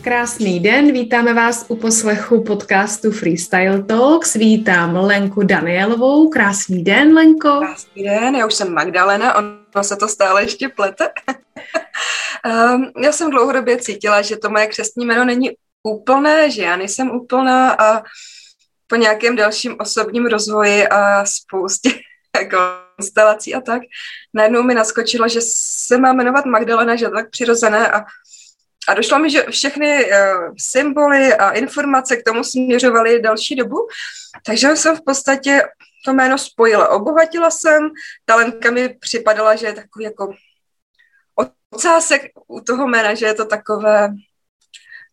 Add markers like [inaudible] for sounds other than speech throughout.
Krásný den, vítáme vás u poslechu podcastu Freestyle Talks. Vítám Lenku Danielovou. Krásný den, Lenko. Krásný den, já už jsem Magdalena, ono se to stále ještě plete. um, [laughs] já jsem dlouhodobě cítila, že to moje křestní jméno není úplné, že já nejsem úplná a po nějakém dalším osobním rozvoji a spoustě [laughs] konstelací a tak, najednou mi naskočilo, že se má jmenovat Magdalena, že to tak přirozené a a došlo mi, že všechny uh, symboly a informace k tomu směřovaly další dobu, takže jsem v podstatě to jméno spojila. Obohatila jsem, talentka mi připadala, že je takový jako ocásek u toho jména, že je to takové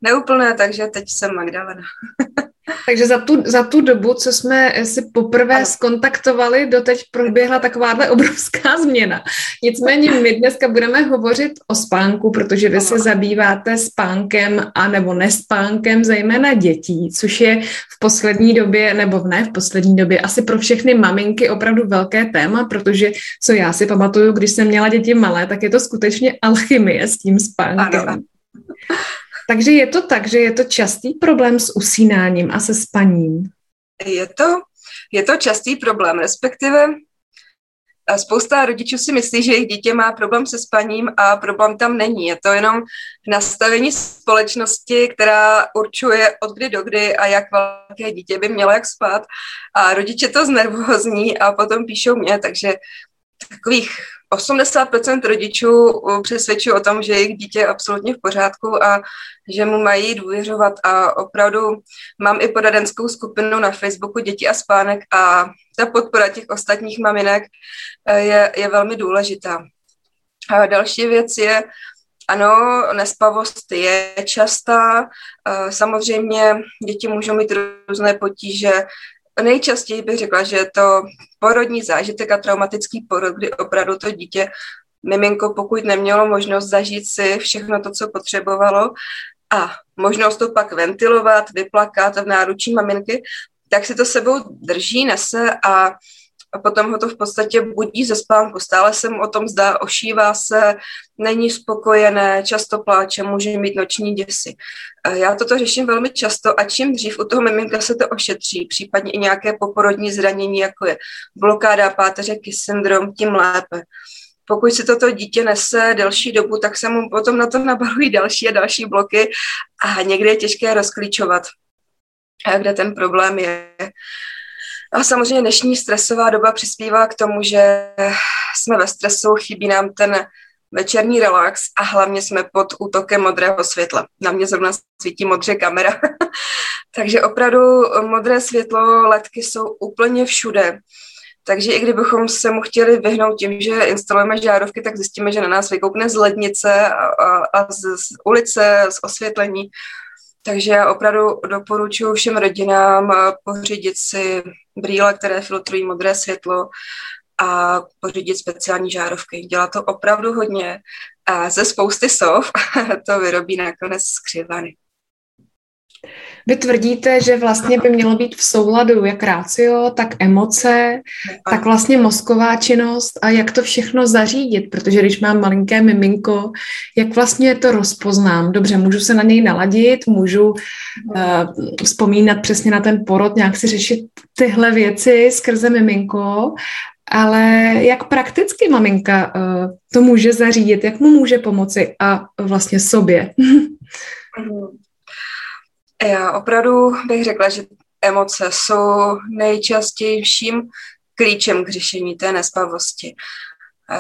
neúplné, takže teď jsem Magdalena. [laughs] Takže za tu, za tu dobu, co jsme si poprvé ano. skontaktovali, doteď proběhla takováhle [laughs] obrovská změna. Nicméně my dneska budeme hovořit o spánku, protože vy se zabýváte spánkem a nebo nespánkem, zejména dětí, což je v poslední době, nebo ne v poslední době, asi pro všechny maminky opravdu velké téma, protože co já si pamatuju, když jsem měla děti malé, tak je to skutečně alchymie s tím spánkem. Ano. Takže je to tak, že je to častý problém s usínáním a se spaním? Je to, je to častý problém, respektive spousta rodičů si myslí, že jejich dítě má problém se spaním a problém tam není. Je to jenom nastavení společnosti, která určuje od kdy do kdy a jak velké dítě by mělo jak spát. A rodiče to znervozní a potom píšou mě, takže takových 80% rodičů přesvědčují o tom, že jejich dítě je absolutně v pořádku a že mu mají důvěřovat a opravdu mám i poradenskou skupinu na Facebooku Děti a spánek a ta podpora těch ostatních maminek eh, je, je velmi důležitá. A další věc je, ano, nespavost je častá. Eh, samozřejmě děti můžou mít různé potíže nejčastěji bych řekla, že je to porodní zážitek a traumatický porod, kdy opravdu to dítě, miminko, pokud nemělo možnost zažít si všechno to, co potřebovalo a možnost to pak ventilovat, vyplakat v náručí maminky, tak si to sebou drží, nese a a potom ho to v podstatě budí ze spánku. Stále se mu o tom zdá, ošívá se, není spokojené, často pláče, může mít noční děsi. Já toto řeším velmi často a čím dřív u toho miminka se to ošetří, případně i nějaké poporodní zranění, jako je blokáda páteřeky, syndrom, tím lépe. Pokud si toto dítě nese delší dobu, tak se mu potom na to nabalují další a další bloky a někdy je těžké rozklíčovat, kde ten problém je. A samozřejmě dnešní stresová doba přispívá k tomu, že jsme ve stresu, chybí nám ten večerní relax a hlavně jsme pod útokem modrého světla. Na mě zrovna svítí modře kamera. [laughs] Takže opravdu modré světlo, letky jsou úplně všude. Takže i kdybychom se mu chtěli vyhnout tím, že instalujeme žárovky, tak zjistíme, že na nás vykoukne z lednice a, a, a z, z ulice, z osvětlení. Takže já opravdu doporučuji všem rodinám pořídit si brýle, které filtrují modré světlo a pořídit speciální žárovky. Dělá to opravdu hodně a ze spousty sov [laughs] to vyrobí nakonec skřivany. Vy tvrdíte, že vlastně by mělo být v souladu jak rácio, tak emoce, tak vlastně mozková činnost a jak to všechno zařídit, protože když mám malinké miminko, jak vlastně to rozpoznám? Dobře, můžu se na něj naladit, můžu uh, vzpomínat přesně na ten porod, nějak si řešit tyhle věci skrze miminko, ale jak prakticky maminka uh, to může zařídit, jak mu může pomoci a vlastně sobě? Já opravdu bych řekla, že emoce jsou nejčastějším klíčem k řešení té nespavosti.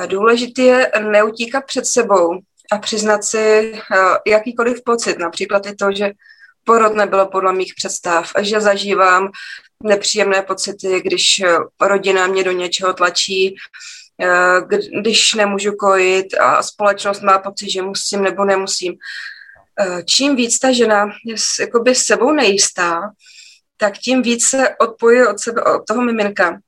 Důležité je neutíkat před sebou a přiznat si jakýkoliv pocit, například i to, že porod nebylo podle mých představ a že zažívám nepříjemné pocity, když rodina mě do něčeho tlačí, když nemůžu kojit a společnost má pocit, že musím nebo nemusím. Eh, čím víc ta žena je jakoby sebou nejistá, tak tím víc se odpojuje od sebe, od toho miminka.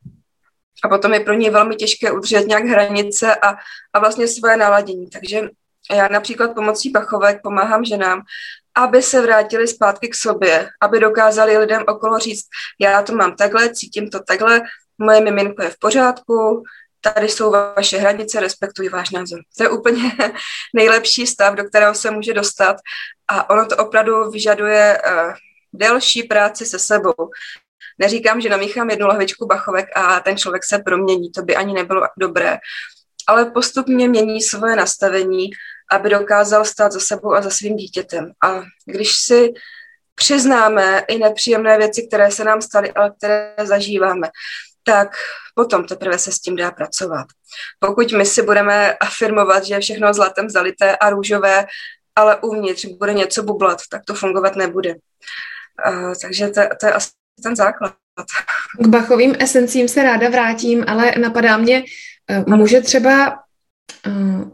A potom je pro ně velmi těžké udržet nějak hranice a, a vlastně svoje naladění. Takže já například pomocí pachovek pomáhám ženám, aby se vrátili zpátky k sobě, aby dokázali lidem okolo říct, já to mám takhle, cítím to takhle, moje miminko je v pořádku, tady jsou vaše hranice, respektuji váš názor. To je úplně [laughs] nejlepší stav, do kterého se může dostat a ono to opravdu vyžaduje uh, delší práci se sebou. Neříkám, že namíchám jednu lahvičku bachovek a ten člověk se promění, to by ani nebylo dobré, ale postupně mění svoje nastavení, aby dokázal stát za sebou a za svým dítětem. A když si přiznáme i nepříjemné věci, které se nám staly, ale které zažíváme, tak potom teprve se s tím dá pracovat. Pokud my si budeme afirmovat, že je všechno zlatem zalité a růžové, ale uvnitř bude něco bublat, tak to fungovat nebude. Uh, takže to, to je asi ten základ. K bachovým esencím se ráda vrátím, ale napadá mě, eh, může třeba Eh,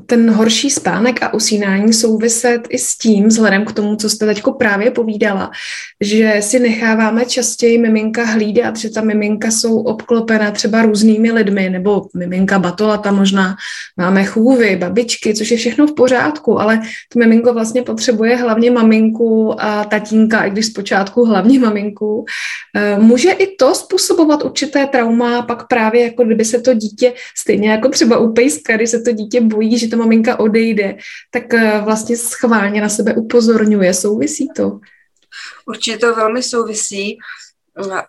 ten horší spánek a usínání souviset i s tím, vzhledem k tomu, co jste teď právě povídala, že si necháváme častěji miminka hlídat, že ta miminka jsou obklopená třeba různými lidmi, nebo miminka batolata možná, máme chůvy, babičky, což je všechno v pořádku, ale to miminko vlastně potřebuje hlavně maminku a tatínka, i když zpočátku hlavně maminku. Eh, může i to způsobovat určité trauma, pak právě jako kdyby se to dítě, stejně jako třeba u pejska, když se to dítě bojí, že ta maminka odejde, tak eh, vlastně schválně na sebe upozorňuje. Souvisí to? Určitě to velmi souvisí.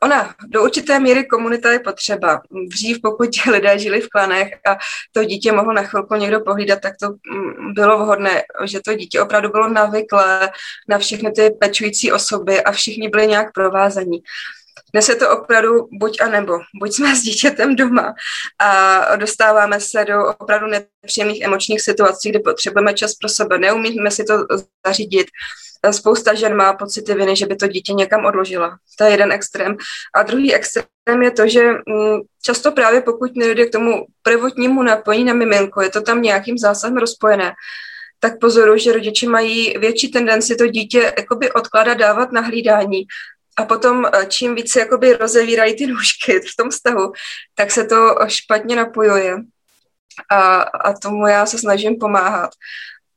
Ona, do určité míry komunita je potřeba. Dřív, pokud [laughs] lidé žili v klanech a to dítě mohlo na chvilku někdo pohlídat, tak to mm, bylo vhodné, že to dítě opravdu bylo navyklé na všechny ty pečující osoby a všichni byli nějak provázaní. Dnes je to opravdu buď a nebo. Buď jsme s dítětem doma a dostáváme se do opravdu nepříjemných emočních situací, kdy potřebujeme čas pro sebe, neumíme si to zařídit. Spousta žen má pocity viny, že by to dítě někam odložila. To je jeden extrém. A druhý extrém je to, že mm, často právě pokud nejde k tomu prvotnímu napojení na miminko, je to tam nějakým zásahem rozpojené, tak pozoruju, že rodiče mají větší tendenci to dítě odkládat, dávat na hlídání a potom eh, čím více jakoby rozevírají ty [laughs] nůžky v tom vztahu, tak se to špatně napojuje. A, a tomu já se snažím pomáhat.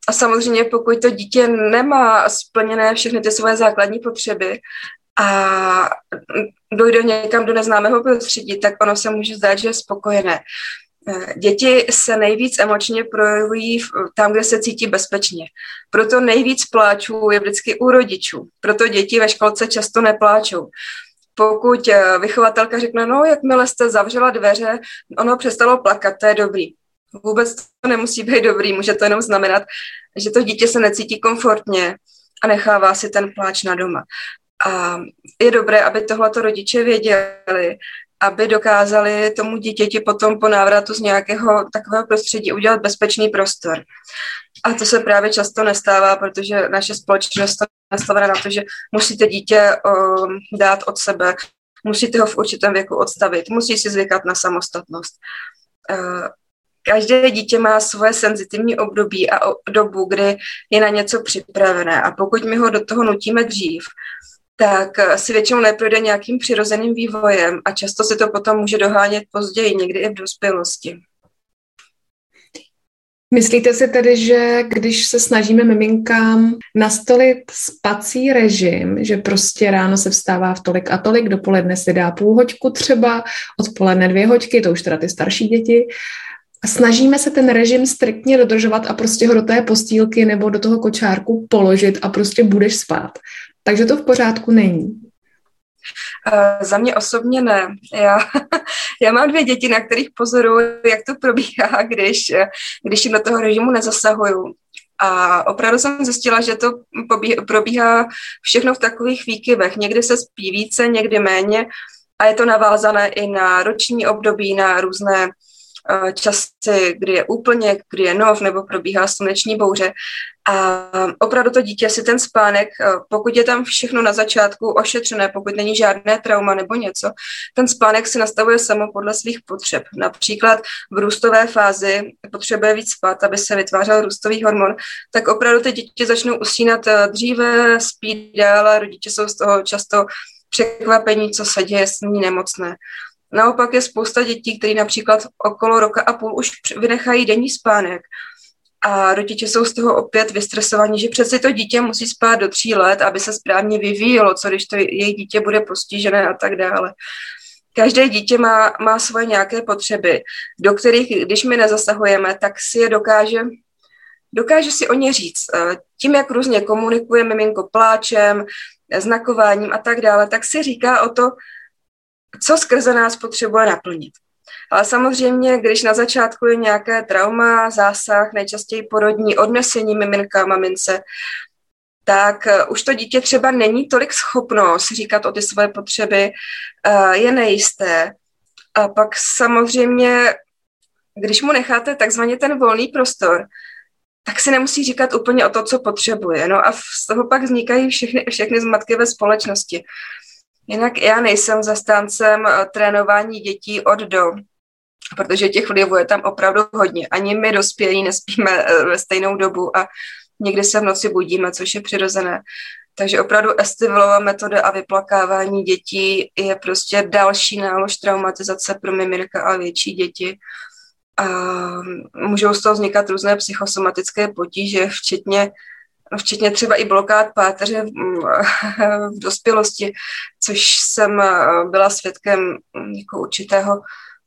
A samozřejmě pokud to dítě nemá splněné všechny ty svoje základní potřeby a dojde někam do neznámého prostředí, tak ono se může zdát, že je spokojené. Eh, děti se nejvíc emočně projevují tam, kde se cítí bezpečně. Proto nejvíc pláčů je vždycky u rodičů. Proto děti ve školce často nepláčou. Pokud eh, vychovatelka řekne, no jakmile jste zavřela dveře, ono přestalo plakat, to je dobrý. Vůbec to nemusí být dobrý, může to jenom znamenat, že to dítě se necítí komfortně a nechává si ten pláč na doma. A je dobré, aby tohleto rodiče věděli aby dokázali tomu dítěti potom po návratu z nějakého takového prostředí udělat bezpečný prostor. A to se právě často nestává, protože naše společnost je nastavená na to, že musíte dítě um, dát od sebe, musíte ho v určitém věku odstavit, musí si zvykat na samostatnost. Uh, každé dítě má svoje senzitivní období a dobu, kdy je na něco připravené. A pokud my ho do toho nutíme dřív, tak eh, si většinou neprojde nějakým přirozeným vývojem a často se to potom může dohánět později, někdy i v dospělosti. Myslíte si tedy, že když se snažíme miminkám nastolit spací režim, že prostě ráno se vstává v tolik a tolik, dopoledne si dá půl hoďku třeba, odpoledne dvě hoďky, to už teda ty starší děti, a snažíme se ten režim striktně dodržovat a prostě ho do té postýlky nebo do toho kočárku položit a prostě budeš spát. Takže to v pořádku není. Uh, za mě osobně ne. Já, [laughs] já mám dvě děti, na kterých pozoruju, jak to probíhá, když, když jim do toho režimu nezasahuju. A opravdu jsem zjistila, že to probíhá všechno v takových výkyvech. Někdy se spí více, někdy méně a je to navázané i na roční období, na různé Eh, časy, kdy je úplně, kdy je nov nebo probíhá sluneční bouře. A opravdu to dítě si ten spánek, eh, pokud je tam všechno na začátku ošetřené, pokud není žádné trauma nebo něco, ten spánek si nastavuje samo podle svých potřeb. Například v růstové fázi potřebuje víc spát, aby se vytvářel růstový hormon, tak opravdu ty děti začnou usínat eh, dříve, spí dál a rodiče jsou z toho často překvapení, co se děje, s ní nemocné. Naopak je spousta dětí, které například okolo roka a půl už vynechají denní spánek a rodiče jsou z toho opět vystresovaní, že přeci to dítě musí spát do tří let, aby se správně vyvíjelo, co když to jejich dítě bude postižené a tak dále. Každé dítě má, má svoje nějaké potřeby, do kterých, když my nezasahujeme, tak si je dokáže, dokáže si o ně říct. Tím, jak různě komunikuje miminko pláčem, znakováním a tak dále, tak si říká o to, co skrze nás potřebuje naplnit. Ale samozřejmě, když na začátku je nějaké trauma, zásah, nejčastěji porodní odnesení miminka, mamince, tak eh, už to dítě třeba není tolik schopno si říkat o ty svoje potřeby, eh, je nejisté. A pak samozřejmě, když mu necháte takzvaně ten volný prostor, tak si nemusí říkat úplně o to, co potřebuje. No a z toho pak vznikají všechny, všechny zmatky ve společnosti. Jinak já nejsem zastáncem eh, trénování dětí od do, protože těch vlivů je tam opravdu hodně. Ani my dospělí nespíme ve stejnou dobu a někdy se v noci budíme, což je přirozené. Takže opravdu estivilová metoda a vyplakávání dětí je prostě další nálož traumatizace pro miminka a větší děti. A můžou z toho vznikat různé psychosomatické potíže, včetně, včetně třeba i blokád páteře v, [laughs] v dospělosti, což jsem byla svědkem jako určitého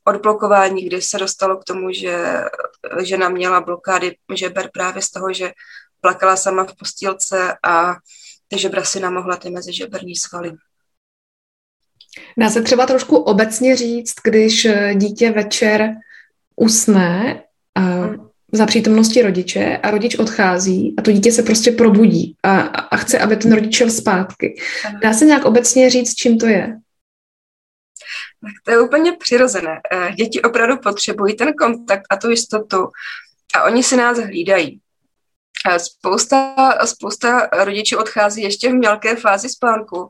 odblokování, kdy se dostalo k tomu, že žena měla blokády žeber právě z toho, že plakala sama v postýlce a ty žebra si namohla ty mezižeberní svaly. Dá se třeba trošku obecně říct, když dítě večer usne hmm. Za přítomnosti rodiče a rodič odchází a to dítě se prostě probudí a, a chce, aby ten rodič šel zpátky. Dá se nějak obecně říct, čím to je? Tak to je úplně přirozené. Eh, děti opravdu potřebují ten kontakt a tu jistotu a oni si nás hlídají. Spousta, spousta rodičů odchází ještě v mělké fázi spánku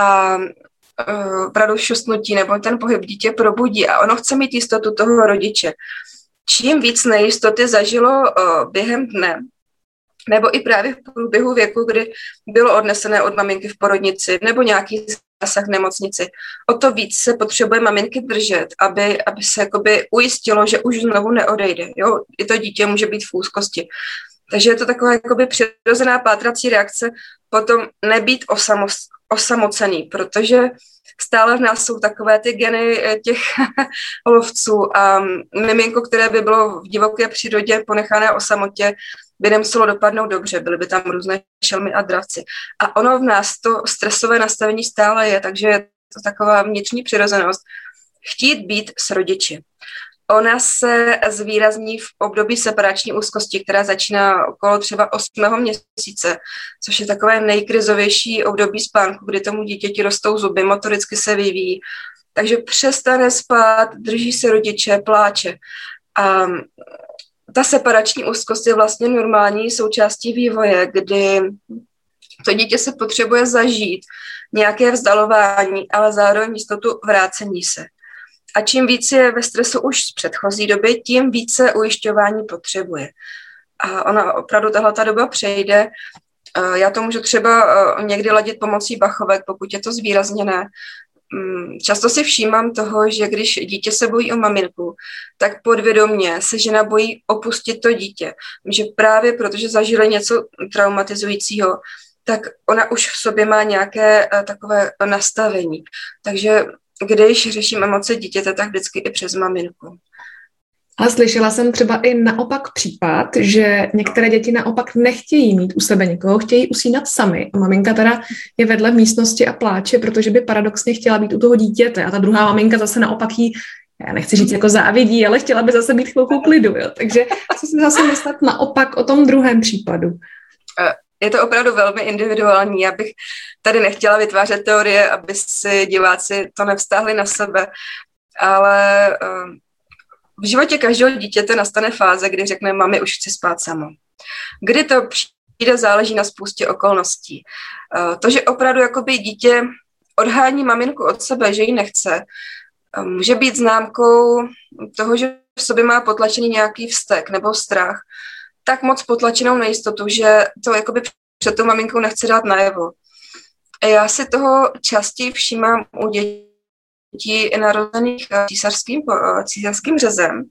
a uh, opravdu šustnutí nebo ten pohyb dítě probudí a ono chce mít jistotu toho rodiče. Čím víc nejistoty zažilo uh, během dne, nebo i právě v průběhu věku, kdy bylo odnesené od maminky v porodnici nebo nějaký zásah v nemocnici, o to víc se potřebuje maminky držet, aby, aby se jakoby ujistilo, že už znovu neodejde. Jo? I to dítě může být v úzkosti. Takže je to taková jakoby přirozená pátrací reakce potom nebýt osamocený, protože stále v nás jsou takové ty geny eh, těch [laughs] lovců a miminko, které by bylo v divoké přírodě ponechané o samotě, by nemuselo dopadnout dobře, byly by tam různé šelmy a dravci. A ono v nás to stresové nastavení stále je, takže je to taková vnitřní přirozenost chtít být s rodiči. Ona se zvýrazní v období separační úzkosti, která začíná okolo třeba 8. měsíce, což je takové nejkrizovější období spánku, kdy tomu dítěti rostou zuby, motoricky se vyvíjí. Takže přestane spát, drží se rodiče, pláče. A ta separační úzkost je vlastně normální součástí vývoje, kdy to dítě se potřebuje zažít nějaké vzdalování, ale zároveň jistotu vrácení se. A čím víc je ve stresu už z předchozí doby, tím více ujišťování potřebuje. A ona opravdu tahle ta doba přejde. Já to můžu třeba někdy ladit pomocí bachovek, pokud je to zvýrazněné. Mm, často si všímám toho, že když dítě se bojí o maminku, tak podvědomně se žena bojí opustit to dítě. Že právě protože zažili něco traumatizujícího, tak ona už v sobě má nějaké takové nastavení. Takže když řeším emoce dítěte, tak vždycky i přes maminku. A slyšela jsem třeba i naopak případ, že některé děti naopak nechtějí mít u sebe někoho, chtějí usínat sami. A maminka teda je vedle v místnosti a pláče, protože by paradoxně chtěla být u toho dítěte. A ta druhá maminka zase naopak jí, já nechci říct jako závidí, ale chtěla by zase být chvilku klidu. Jo. Takže co si zase myslet naopak o tom druhém případu? Je to opravdu velmi individuální. Já bych tady nechtěla vytvářet teorie, aby si diváci to nevztáhli na sebe, ale eh, v životě každého dítěte nastane fáze, kdy řekne, mami, už chci spát samo. Kdy to přijde, záleží na spoustě okolností. Eh, to, že opravdu jakoby dítě odhání maminku od sebe, že ji nechce, eh, může být známkou toho, že v sobě má potlačený nějaký vztek nebo strach, tak moc potlačenou nejistotu, že to jakoby před tou maminkou nechce dát najevo. Já si toho častěji všímám u dětí narozených císařským, císařským řezem,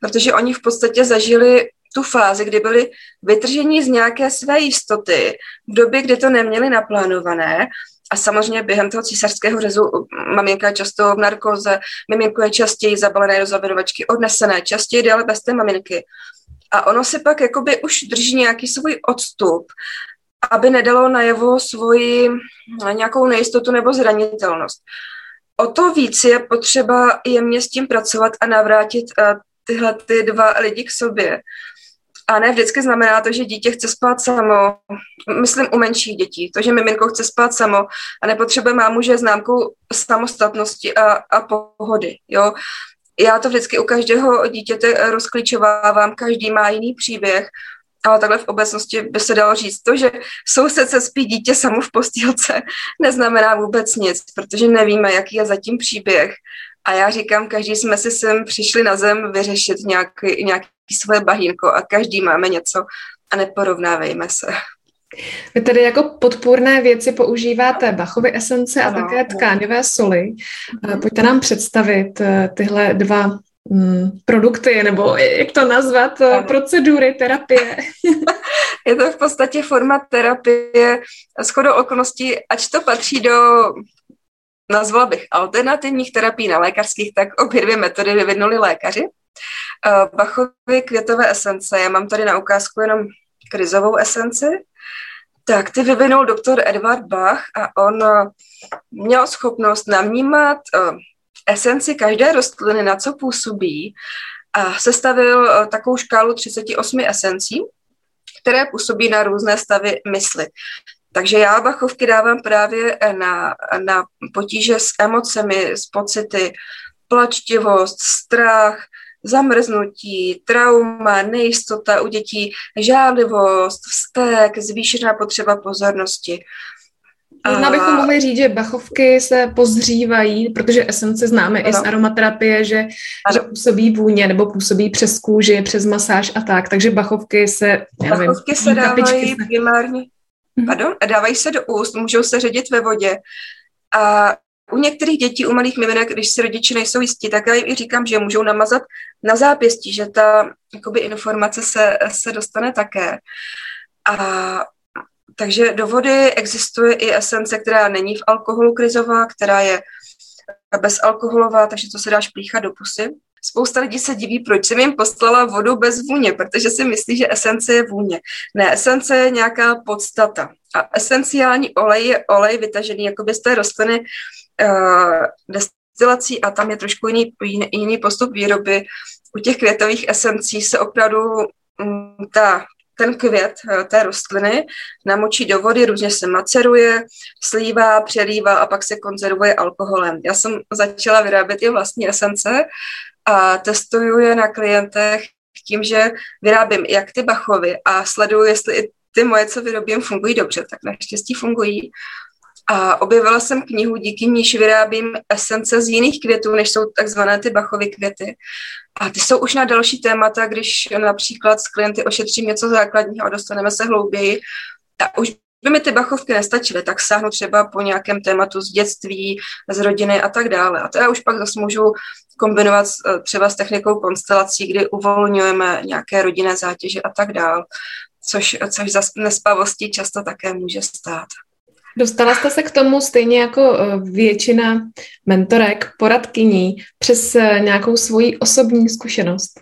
protože oni v podstatě zažili tu fázi, kdy byli vytržení z nějaké své jistoty v době, kdy to neměli naplánované a samozřejmě během toho císařského řezu maminka je často v narkoze, miminko je častěji zabalené do zavědovačky, odnesené, častěji jde ale bez té maminky. A ono si pak jakoby už drží nějaký svůj odstup, aby nedalo najevo svoji nějakou nejistotu nebo zranitelnost. O to víc je potřeba jemně s tím pracovat a navrátit eh, tyhle ty dva lidi k sobě. A ne vždycky znamená to, že dítě chce spát samo. Myslím u menších dětí. To, že miminko chce spát samo a nepotřebuje mámu, že je známkou samostatnosti a, a pohody. Jo? Já to vždycky u každého dítěte rozklíčovávám, každý má jiný příběh, ale takhle v obecnosti by se dalo říct. To, že soused se spí dítě samo v postýlce, [laughs] neznamená vůbec nic, protože nevíme, jaký je zatím příběh. A já říkám, každý jsme si sem přišli na zem vyřešit nějaký, nějaký svoje bahínko a každý máme něco a neporovnávejme se. Vy tedy jako podpůrné věci používáte Bachovy esence a ano. také tkáňové soli. Mhm. Pojďte nám představit eh, tyhle dva mm, produkty, nebo jak to nazvat, eh, ano. procedury, terapie. [laughs] Je to v podstatě forma terapie s chodou okolností, ač to patří do nazvala bych alternativních terapií na lékařských, tak obě dvě metody vyvinuli lékaři. Eh, Bachovy květové esence, já mám tady na ukázku jenom krizovou esenci, tak ty vyvinul doktor Edward Bach a on eh, měl schopnost navnímat eh, esenci každé rostliny, na co působí a sestavil takovou škálu 38 esencí, které působí na různé stavy mysli. Takže já bachovky dávám právě na, na potíže s emocemi, s pocity, plačtivost, strach, zamrznutí, trauma, nejistota u dětí, žádlivost, vztek, zvýšená potřeba pozornosti. Možná bychom mohli říct, že bachovky se pozřívají, protože esence známe ano. i z aromaterapie, že, že působí vůně nebo působí přes kůži, přes masáž a tak, takže bachovky se, já nevím, Bachovky se dávají se... primárně, mhm. pardon, dávají se do úst, můžou se ředit ve vodě a u některých dětí, u malých miminek, když si rodiče nejsou jistí, tak já jim říkám, že můžou namazat na zápěstí, že ta jakoby, informace se, se dostane také. A takže do vody existuje i esence, která není v alkoholu krizová, která je bezalkoholová, takže to se dá šplíchat do pusy. Spousta lidí se diví, proč jsem jim poslala vodu bez vůně, protože si myslí, že esence je vůně. Ne, esence je nějaká podstata. A esenciální olej je olej vytažený jakoby z té rostliny uh, destilací a tam je trošku jiný, jiný, postup výroby. U těch květových esencí se opravdu um, ta ten květ eh, té rostliny namočí do vody, různě se maceruje, slívá, přelívá a pak se konzervuje alkoholem. Já jsem začala vyrábět i vlastní esence a testuju je na klientech tím, že vyrábím jak ty bachovy a sleduju, jestli i ty moje, co vyrobím, fungují dobře, tak naštěstí fungují. A objevila jsem knihu, díky níž vyrábím esence z jiných květů, než jsou takzvané ty bachovy květy. A ty jsou už na další témata, když například s klienty ošetřím něco základního a dostaneme se hlouběji. A už by mi ty bachovky nestačily, tak sáhnu třeba po nějakém tématu z dětství, z rodiny a tak dále. A to já už pak zase můžu kombinovat třeba s technikou konstelací, kdy uvolňujeme nějaké rodinné zátěže a tak dále, což, což za nespavosti často také může stát. Dostala jste se k tomu stejně jako eh, většina mentorek, poradkyní, přes eh, nějakou svoji osobní zkušenost?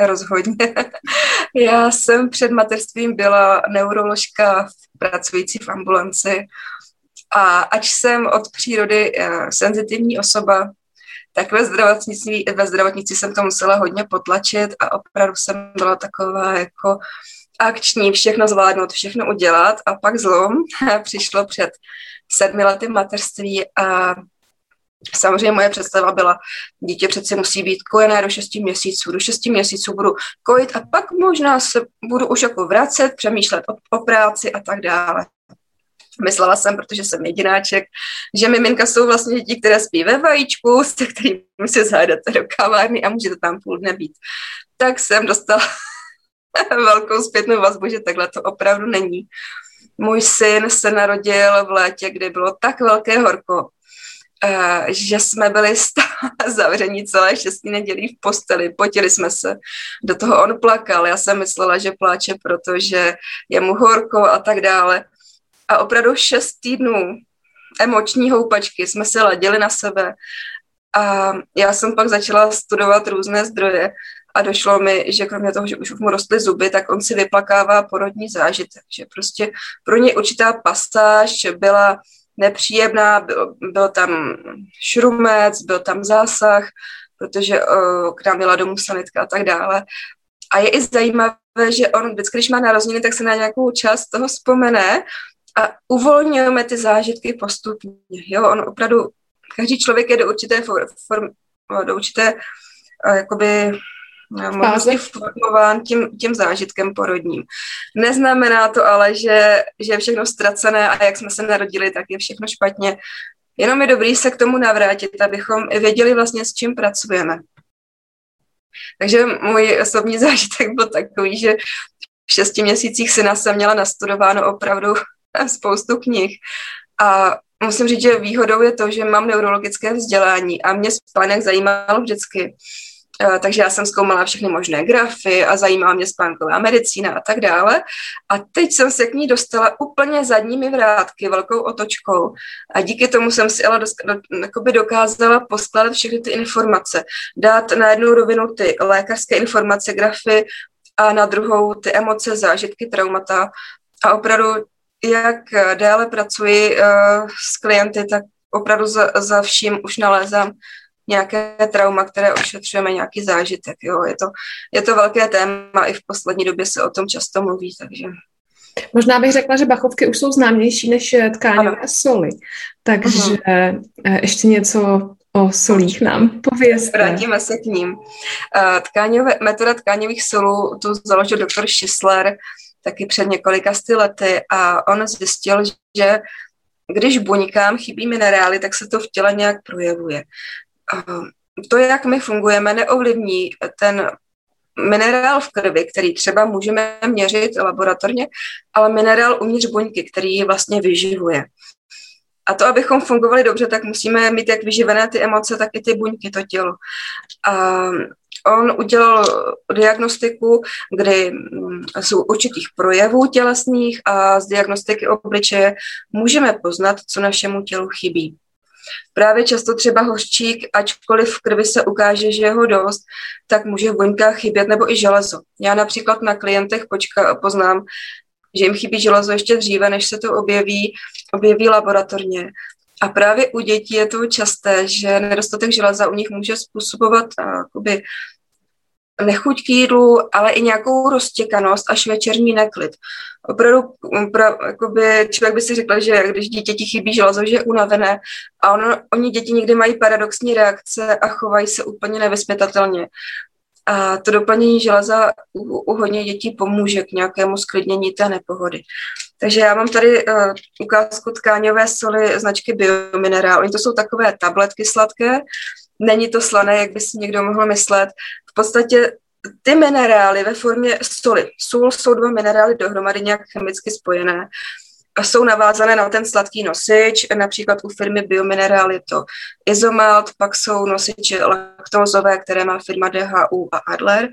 Rozhodně. [laughs] Já jsem před mateřstvím byla neuroložka pracující v ambulanci a ač jsem od přírody eh, senzitivní osoba, tak ve zdravotnictví, ve zdravotnictví jsem to musela hodně potlačit a opravdu jsem byla taková jako akční, všechno zvládnout, všechno udělat a pak zlom [laughs] přišlo před sedmi lety mateřství a Samozřejmě moje představa byla, dítě přece musí být kojené do 6 měsíců, do 6 měsíců budu kojit a pak možná se budu už jako vracet, přemýšlet o, o práci a tak dále. Myslela jsem, protože jsem jedináček, že miminka jsou vlastně děti, které spí ve vajíčku, [laughs] se kterými se zajdete do kavárny a můžete tam půl dne být. Tak jsem dostala [laughs] velkou zpětnou vazbu, že takhle to opravdu není. Můj syn se narodil v létě, kdy bylo tak velké horko, uh, že jsme byli stále [laughs] zavření celé šestý nedělí v posteli, potili jsme se. Do toho on plakal, já jsem myslela, že pláče, protože je mu horko a tak dále. A opravdu šest týdnů emoční houpačky jsme se ladili na sebe. A já jsem pak začala studovat různé zdroje a došlo mi, že kromě toho, že už mu rostly zuby, tak on si vyplakává porodní zážitek, že prostě pro něj určitá pasáž byla nepříjemná, byl, byl tam šrumec, byl tam zásah, protože uh, k nám měla domů sanitka a tak dále. A je i zajímavé, že on vždycky, když má narozeniny, tak se na nějakou část toho vzpomene a uvolňujeme ty zážitky postupně. Jo, on opravdu, každý člověk je do určité formy, do určité uh, jakoby možnosti formován tím, tím zážitkem porodním. Neznamená to ale, že, že je všechno ztracené a jak jsme se narodili, tak je všechno špatně. Jenom je dobrý se k tomu navrátit, abychom věděli vlastně, s čím pracujeme. Takže můj osobní [laughs] zážitek byl takový, že v šesti měsících syna jsem měla nastudováno opravdu [laughs] spoustu knih a musím říct, že výhodou je to, že mám neurologické vzdělání a mě spánek zajímalo vždycky. Eh, takže já jsem zkoumala všechny možné grafy a zajímala mě spánková medicína a tak dále. A teď jsem se k ní dostala úplně zadními vrátky, velkou otočkou. A díky tomu jsem si ale do, do, dokázala poskládat všechny ty informace. Dát na jednu rovinu ty lékařské informace, grafy a na druhou ty emoce, zážitky, traumata. A opravdu, jak déle pracuji uh, s klienty, tak opravdu za, za vším už nalézám nějaké trauma, které ošetřujeme, nějaký zážitek. Jo. Je, to, je to velké téma, i v poslední době se o tom často mluví, takže... Možná bych řekla, že bachovky už jsou známější než tkáňové ano. soli. Takže uh-huh. ještě něco o solích nám povězte. Vrátíme se k ním. Eh, tkáňové, metoda tkáňových solů tu založil doktor Schisler taky před několika sty lety a on zjistil, že když buňkám chybí minerály, tak se to v těle nějak projevuje to, jak my fungujeme, neovlivní ten minerál v krvi, který třeba můžeme měřit laboratorně, ale minerál uvnitř buňky, který ji vlastně vyživuje. A to, abychom fungovali dobře, tak musíme mít jak vyživené ty emoce, tak i ty buňky, to tělo. A on udělal diagnostiku, kdy jsou určitých projevů tělesných a z diagnostiky obličeje můžeme poznat, co našemu tělu chybí. Právě často třeba hořčík, ačkoliv v krvi se ukáže, že je ho dost, tak může v buňkách chybět nebo i železo. Já například na klientech počka, poznám, že jim chybí železo ještě dříve, než se to objeví, objeví laboratorně. A právě u dětí je to časté, že nedostatek železa u nich může způsobovat jakoby, nechuť k jídlu, ale i nějakou roztěkanost až večerní neklid. Opravdu pra, jakoby, člověk by si řekl, že když dítěti chybí železo, že je unavené a ono, oni děti někdy mají paradoxní reakce a chovají se úplně nevyspětatelně. A to doplnění železa u, u hodně dětí pomůže k nějakému sklidnění té nepohody. Takže já mám tady uh, ukázku tkáňové soli značky Biominerál. Oni to jsou takové tabletky sladké, není to slané, jak by si někdo mohl myslet. V podstatě ty minerály ve formě soli, sůl jsou dva minerály dohromady nějak chemicky spojené, a jsou navázané na ten sladký nosič, například u firmy Biomineral je to izomalt, pak jsou nosiče laktózové, které má firma DHU a Adler.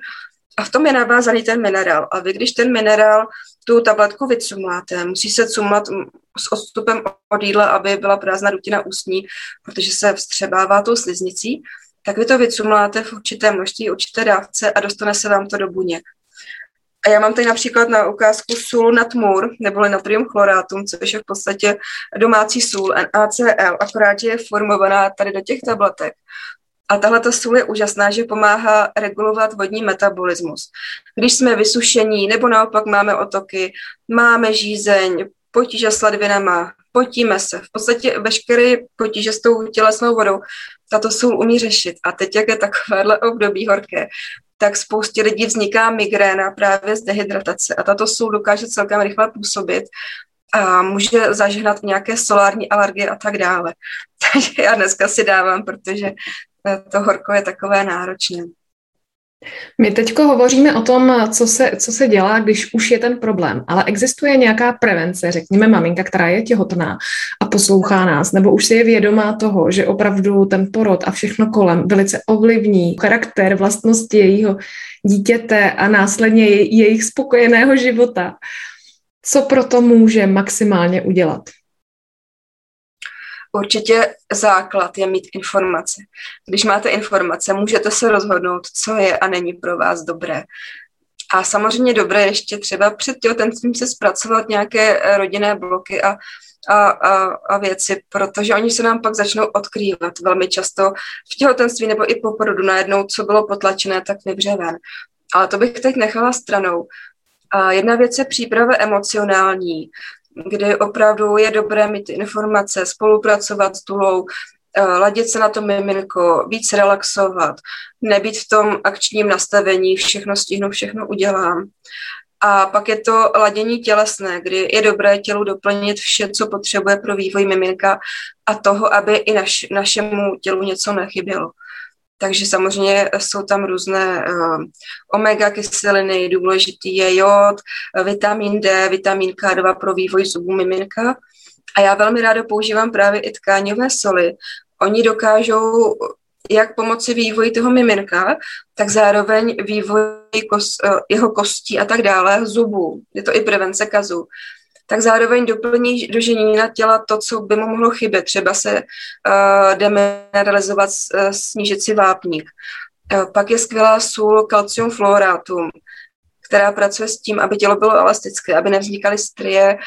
A v tom je navázaný ten minerál. A vy, když ten minerál, tu tabletku vycumláte, musí se cumlat s odstupem od jídla, aby byla prázdná dutina ústní, protože se vstřebává tou sliznicí, tak vy to vycumláte v určité množství, určité dávce a dostane se vám to do buněk. A já mám tady například na ukázku sůl natmur, neboli natrium chlorátum, což je v podstatě domácí sůl NaCl, akorát, je formovaná tady do těch tabletek. A tahle ta sůl je úžasná, že pomáhá regulovat vodní metabolismus. Když jsme vysušení nebo naopak máme otoky, máme žízeň, potíže s ledvinama, potíme se. V podstatě veškeré potíže s tou tělesnou vodou tato sůl umí řešit. A teď, jak je takovéhle období horké, tak spoustě lidí vzniká migréna právě z dehydratace a tato sůl dokáže celkem rychle působit a může zažehnat nějaké solární alergie a tak dále. [laughs] Takže já dneska si dávám, protože to horko je takové náročné. My teď hovoříme o tom, co se, co se dělá, když už je ten problém, ale existuje nějaká prevence, řekněme maminka, která je těhotná a poslouchá nás, nebo už si je vědomá toho, že opravdu ten porod a všechno kolem velice ovlivní charakter, vlastnosti jejího dítěte a následně jejich spokojeného života. Co proto může maximálně udělat? Určitě základ je mít informace. Když máte informace, můžete se rozhodnout, co je a není pro vás dobré. A samozřejmě dobré ještě třeba před těhotenstvím se zpracovat nějaké eh, rodinné bloky a, a, a, a věci, protože oni se nám pak začnou odkrývat velmi často v těhotenství nebo i po porodu najednou, co bylo potlačené, tak vybře ven. Ale to bych teď nechala stranou. A jedna věc je příprava emocionální kdy opravdu je dobré mít informace, spolupracovat s tulou, eh, ladit se na to miminko, víc relaxovat, nebýt v tom akčním nastavení, všechno stihnu, všechno udělám. A pak je to ladění tělesné, kdy je dobré tělu doplnit vše, co potřebuje pro vývoj miminka a toho, aby i naš, našemu tělu něco nechybělo. Takže samozřejmě jsou tam různé uh, omega kyseliny, důležitý je jod, vitamin D, vitamin K2 pro vývoj zubů miminka. A já velmi ráda používám právě i tkáňové soli. Oni dokážou jak pomoci vývoji toho miminka, tak zároveň vývoji kos, uh, jeho kostí a tak dále, zubů. Je to i prevence kazu tak zároveň doplní do ženina těla to, co by mu mohlo chybět. Třeba se uh, demineralizovat, uh, snížit si vápník. Uh, pak je skvělá sůl calcium fluoratum, která pracuje s tím, aby tělo bylo elastické, aby nevznikaly strie,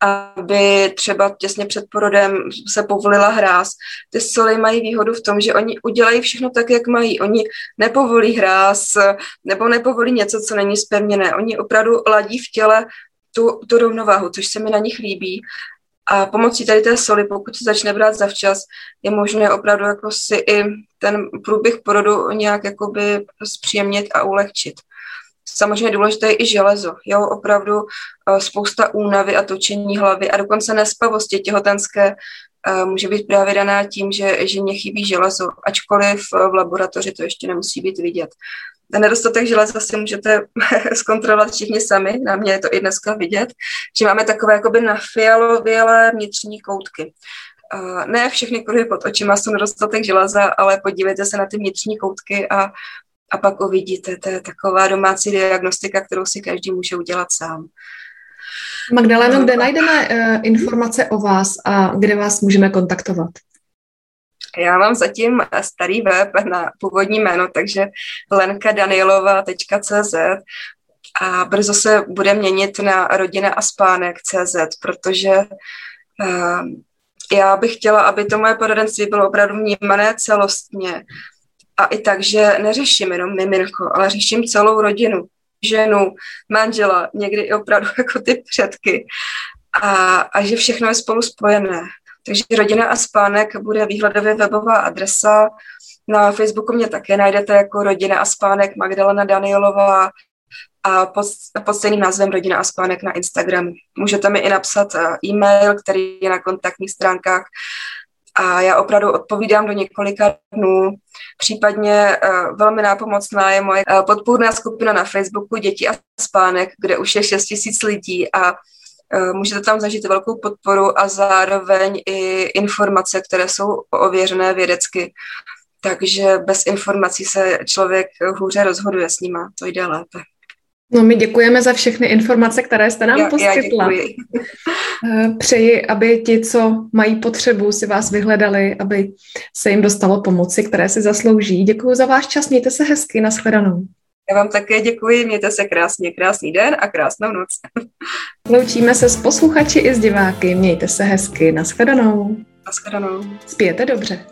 aby třeba těsně před porodem se povolila hráz. Ty soli mají výhodu v tom, že oni udělají všechno tak, jak mají. Oni nepovolí hráz nebo nepovolí něco, co není spevněné. Oni opravdu ladí v těle tu, tu rovnováhu, což se mi na nich líbí. A pomocí tady té soli, pokud se začne brát zavčas, je možné opravdu jako si i ten průběh porodu nějak jakoby zpříjemnit a ulehčit. Samozřejmě důležité je i železo. Jo, opravdu eh, spousta únavy a točení hlavy a dokonce nespavosti těhotenské eh, může být právě daná tím, že ženě chybí železo, ačkoliv v laboratoři to ještě nemusí být vidět. Ten nedostatek železa si můžete [laughs] zkontrolovat všichni sami, na mě je to i dneska vidět, že máme takové jakoby nafialovělé vnitřní koutky. Uh, ne všechny kruhy pod očima jsou nedostatek železa, ale podívejte se na ty vnitřní koutky a, a pak uvidíte. To je taková domácí diagnostika, kterou si každý může udělat sám. Magdaleno, kde najdeme uh, informace o vás a kde vás můžeme kontaktovat? Já mám zatím starý web na původní jméno, takže lenkadanielova.cz a brzo se bude měnit na rodina a spánek.cz, protože uh, já bych chtěla, aby to moje poradenství bylo opravdu vnímané celostně. A i tak, že neřeším jenom miminko, ale řeším celou rodinu, ženu, manžela, někdy i opravdu [laughs] jako ty předky. A, a že všechno je spolu spojené. Takže rodina a spánek bude výhledově webová adresa. Na Facebooku mě také najdete jako rodina a spánek Magdalena Danielová a pod, pod stejným názvem Rodina a spánek na Instagramu. Můžete mi i napsat eh, e-mail, který je na kontaktních stránkách a já opravdu odpovídám do několika dnů. Případně uh, velmi nápomocná je moje uh, podpůrná skupina na Facebooku Děti a spánek, kde už je 6 tisíc lidí a můžete tam zažít velkou podporu a zároveň i informace, které jsou ověřené vědecky. Takže bez informací se člověk hůře rozhoduje s nima, to jde lépe. No, my děkujeme za všechny informace, které jste nám já, poskytla. Já eh, Přeji, aby ti, co mají potřebu, si vás vyhledali, aby se jim dostalo pomoci, které si zaslouží. Děkuji za váš čas, mějte se hezky, nashledanou. Já vám také děkuji, mějte se krásně, krásný den a krásnou noc. [laughs] Loučíme se s posluchači i s diváky, mějte se hezky, nashledanou. Nashledanou. Spějete dobře.